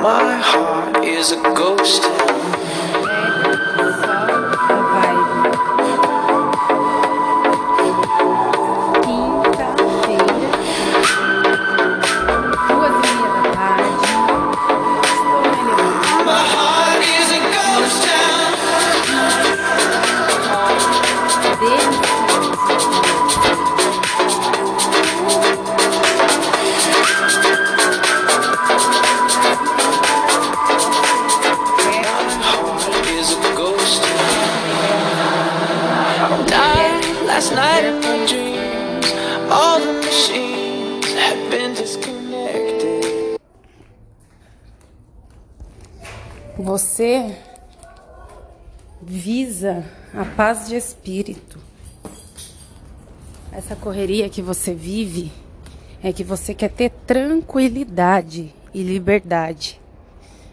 My heart is a ghost last night in my dreams. All the machines have been disconnected. Você visa a paz de espírito. Essa correria que você vive é que você quer ter tranquilidade e liberdade.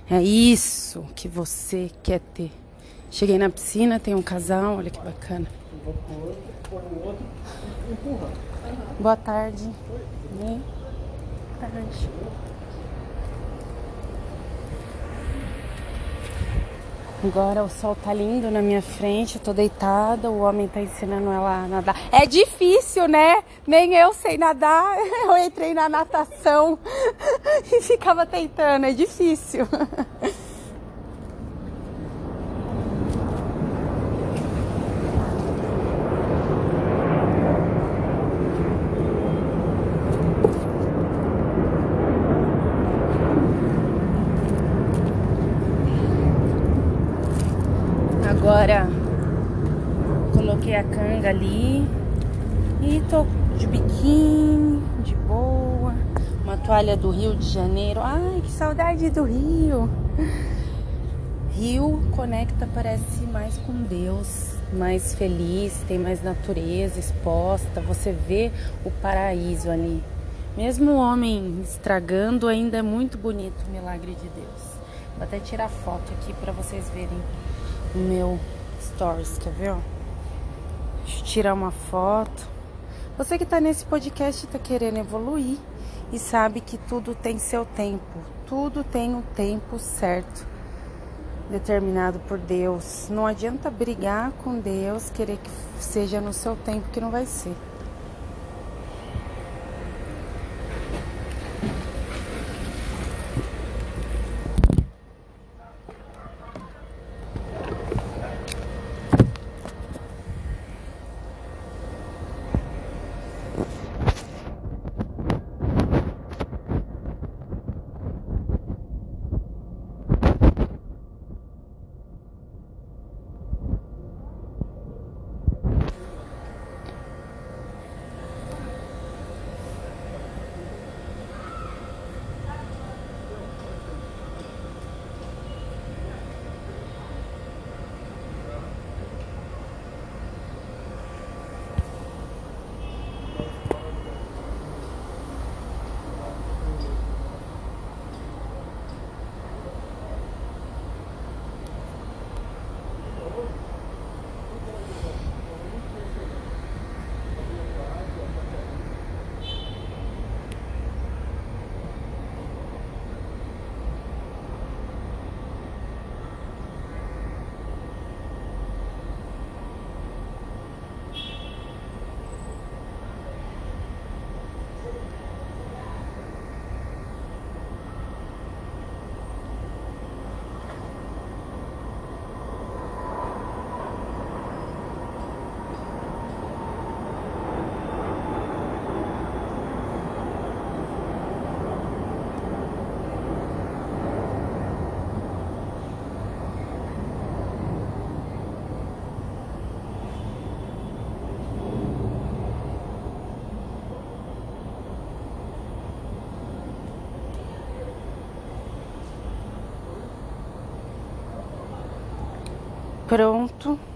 É isso que você quer ter. Cheguei na piscina, tem um casal, olha que bacana. Boa tarde. Boa tarde. Agora o sol tá lindo na minha frente, eu tô deitada, o homem tá ensinando ela a nadar. É difícil, né? Nem eu sei nadar. Eu entrei na natação e ficava tentando, é difícil. Agora coloquei a canga ali e tô de biquíni, de boa. Uma toalha do Rio de Janeiro. Ai, que saudade do Rio. Rio conecta, parece mais com Deus, mais feliz, tem mais natureza exposta. Você vê o paraíso ali. Mesmo o homem estragando, ainda é muito bonito o milagre de Deus. Vou até tirar foto aqui para vocês verem o meu stories, quer ver? Ó? Deixa eu tirar uma foto. Você que tá nesse podcast tá querendo evoluir e sabe que tudo tem seu tempo. Tudo tem um tempo certo, determinado por Deus. Não adianta brigar com Deus, querer que seja no seu tempo que não vai ser. Pronto.